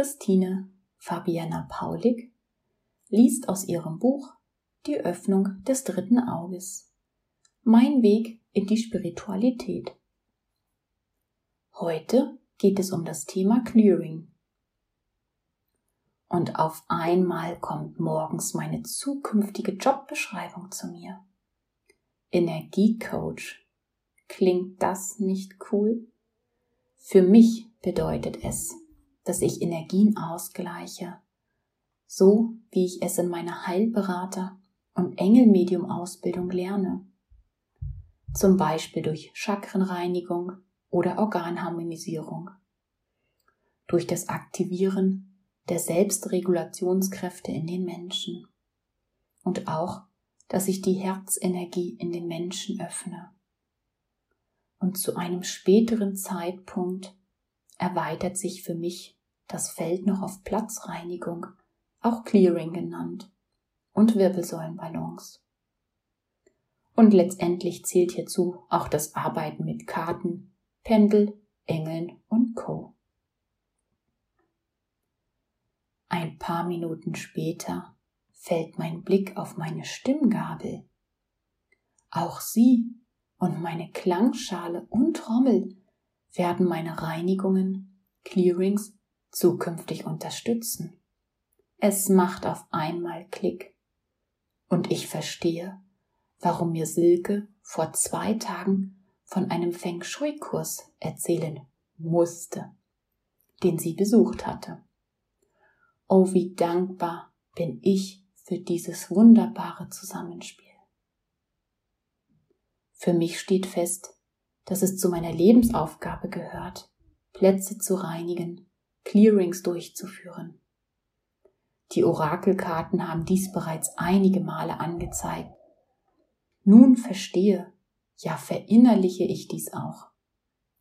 Christine Fabiana Paulik liest aus ihrem Buch Die Öffnung des dritten Auges. Mein Weg in die Spiritualität. Heute geht es um das Thema Clearing. Und auf einmal kommt morgens meine zukünftige Jobbeschreibung zu mir. Energiecoach. Klingt das nicht cool? Für mich bedeutet es, dass ich Energien ausgleiche, so wie ich es in meiner Heilberater- und Engelmedium-Ausbildung lerne. Zum Beispiel durch Chakrenreinigung oder Organharmonisierung. Durch das Aktivieren der Selbstregulationskräfte in den Menschen. Und auch, dass ich die Herzenergie in den Menschen öffne. Und zu einem späteren Zeitpunkt erweitert sich für mich das Feld noch auf Platzreinigung, auch Clearing genannt, und Wirbelsäulenballons. Und letztendlich zählt hierzu auch das Arbeiten mit Karten, Pendel, Engeln und Co. Ein paar Minuten später fällt mein Blick auf meine Stimmgabel. Auch sie und meine Klangschale und Trommel werden meine Reinigungen, Clearings zukünftig unterstützen. Es macht auf einmal Klick. Und ich verstehe, warum mir Silke vor zwei Tagen von einem Feng Shui-Kurs erzählen musste, den sie besucht hatte. Oh, wie dankbar bin ich für dieses wunderbare Zusammenspiel. Für mich steht fest, dass es zu meiner Lebensaufgabe gehört, Plätze zu reinigen, Clearings durchzuführen. Die Orakelkarten haben dies bereits einige Male angezeigt. Nun verstehe, ja verinnerliche ich dies auch.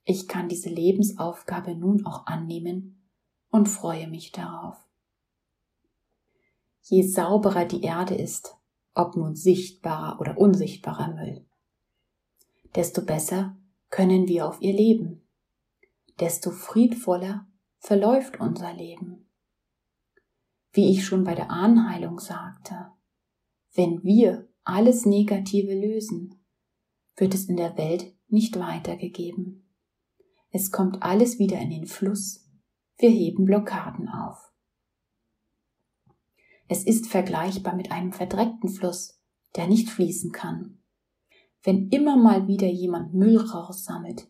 Ich kann diese Lebensaufgabe nun auch annehmen und freue mich darauf. Je sauberer die Erde ist, ob nun sichtbarer oder unsichtbarer Müll, desto besser können wir auf ihr leben, desto friedvoller verläuft unser Leben. Wie ich schon bei der Ahnheilung sagte, wenn wir alles Negative lösen, wird es in der Welt nicht weitergegeben. Es kommt alles wieder in den Fluss. Wir heben Blockaden auf. Es ist vergleichbar mit einem verdreckten Fluss, der nicht fließen kann. Wenn immer mal wieder jemand Müll raussammelt,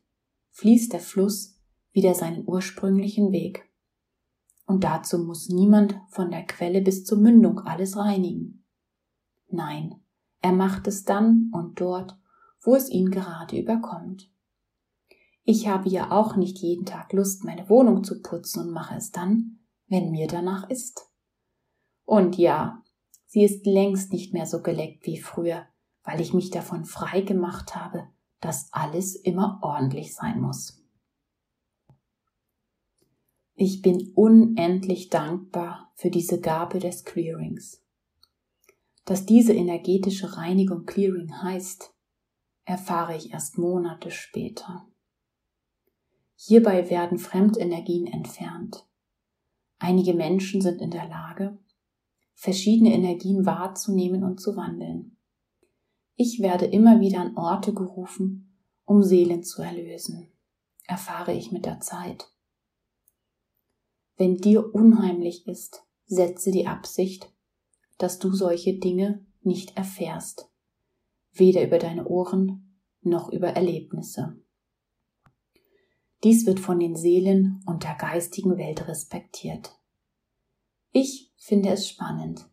fließt der Fluss wieder seinen ursprünglichen Weg. Und dazu muss niemand von der Quelle bis zur Mündung alles reinigen. Nein, er macht es dann und dort, wo es ihn gerade überkommt. Ich habe ja auch nicht jeden Tag Lust, meine Wohnung zu putzen und mache es dann, wenn mir danach ist. Und ja, sie ist längst nicht mehr so geleckt wie früher, weil ich mich davon frei gemacht habe, dass alles immer ordentlich sein muss. Ich bin unendlich dankbar für diese Gabe des Clearings. Dass diese energetische Reinigung Clearing heißt, erfahre ich erst Monate später. Hierbei werden Fremdenergien entfernt. Einige Menschen sind in der Lage, verschiedene Energien wahrzunehmen und zu wandeln. Ich werde immer wieder an Orte gerufen, um Seelen zu erlösen, erfahre ich mit der Zeit. Wenn dir unheimlich ist, setze die Absicht, dass du solche Dinge nicht erfährst, weder über deine Ohren noch über Erlebnisse. Dies wird von den Seelen und der geistigen Welt respektiert. Ich finde es spannend,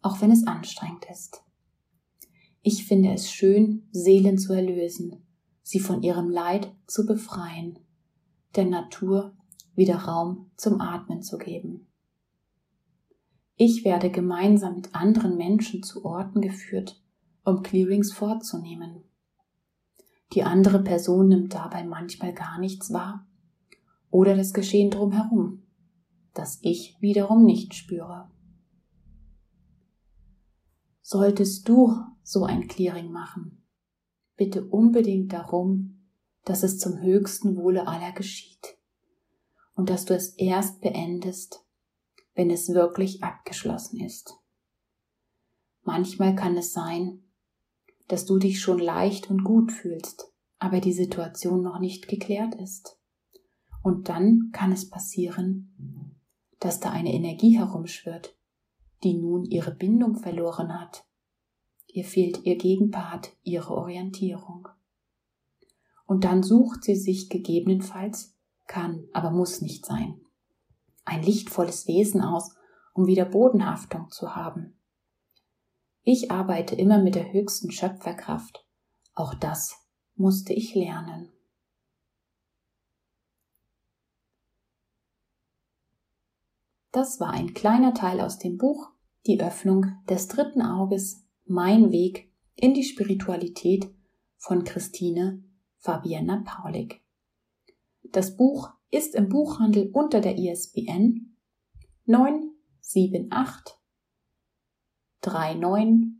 auch wenn es anstrengend ist. Ich finde es schön, Seelen zu erlösen, sie von ihrem Leid zu befreien, der Natur wieder Raum zum Atmen zu geben. Ich werde gemeinsam mit anderen Menschen zu Orten geführt, um Clearings vorzunehmen. Die andere Person nimmt dabei manchmal gar nichts wahr oder das Geschehen drumherum, das ich wiederum nicht spüre. Solltest du so ein Clearing machen, bitte unbedingt darum, dass es zum höchsten Wohle aller geschieht und dass du es erst beendest, wenn es wirklich abgeschlossen ist. Manchmal kann es sein, dass du dich schon leicht und gut fühlst, aber die Situation noch nicht geklärt ist. Und dann kann es passieren, dass da eine Energie herumschwirrt, die nun ihre Bindung verloren hat. Ihr fehlt ihr Gegenpart, ihre Orientierung. Und dann sucht sie sich gegebenenfalls, kann, aber muss nicht sein, ein lichtvolles Wesen aus, um wieder Bodenhaftung zu haben. Ich arbeite immer mit der höchsten Schöpferkraft. Auch das musste ich lernen. Das war ein kleiner Teil aus dem Buch Die Öffnung des dritten Auges, mein Weg in die Spiritualität von Christine Fabiana Paulik. Das Buch ist im Buchhandel unter der ISBN 978 39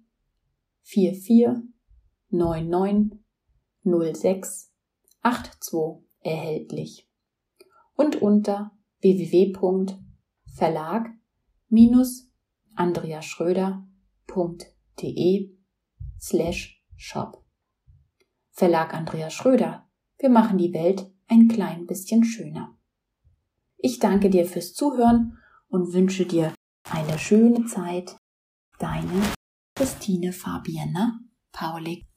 44 99 06 82 erhältlich und unter www.verlag-andreaschröder.de slash shop. Verlag Andrea Schröder. Wir machen die Welt ein klein bisschen schöner. Ich danke dir fürs Zuhören und wünsche dir eine schöne Zeit. Deine Christine Fabienne Paulik.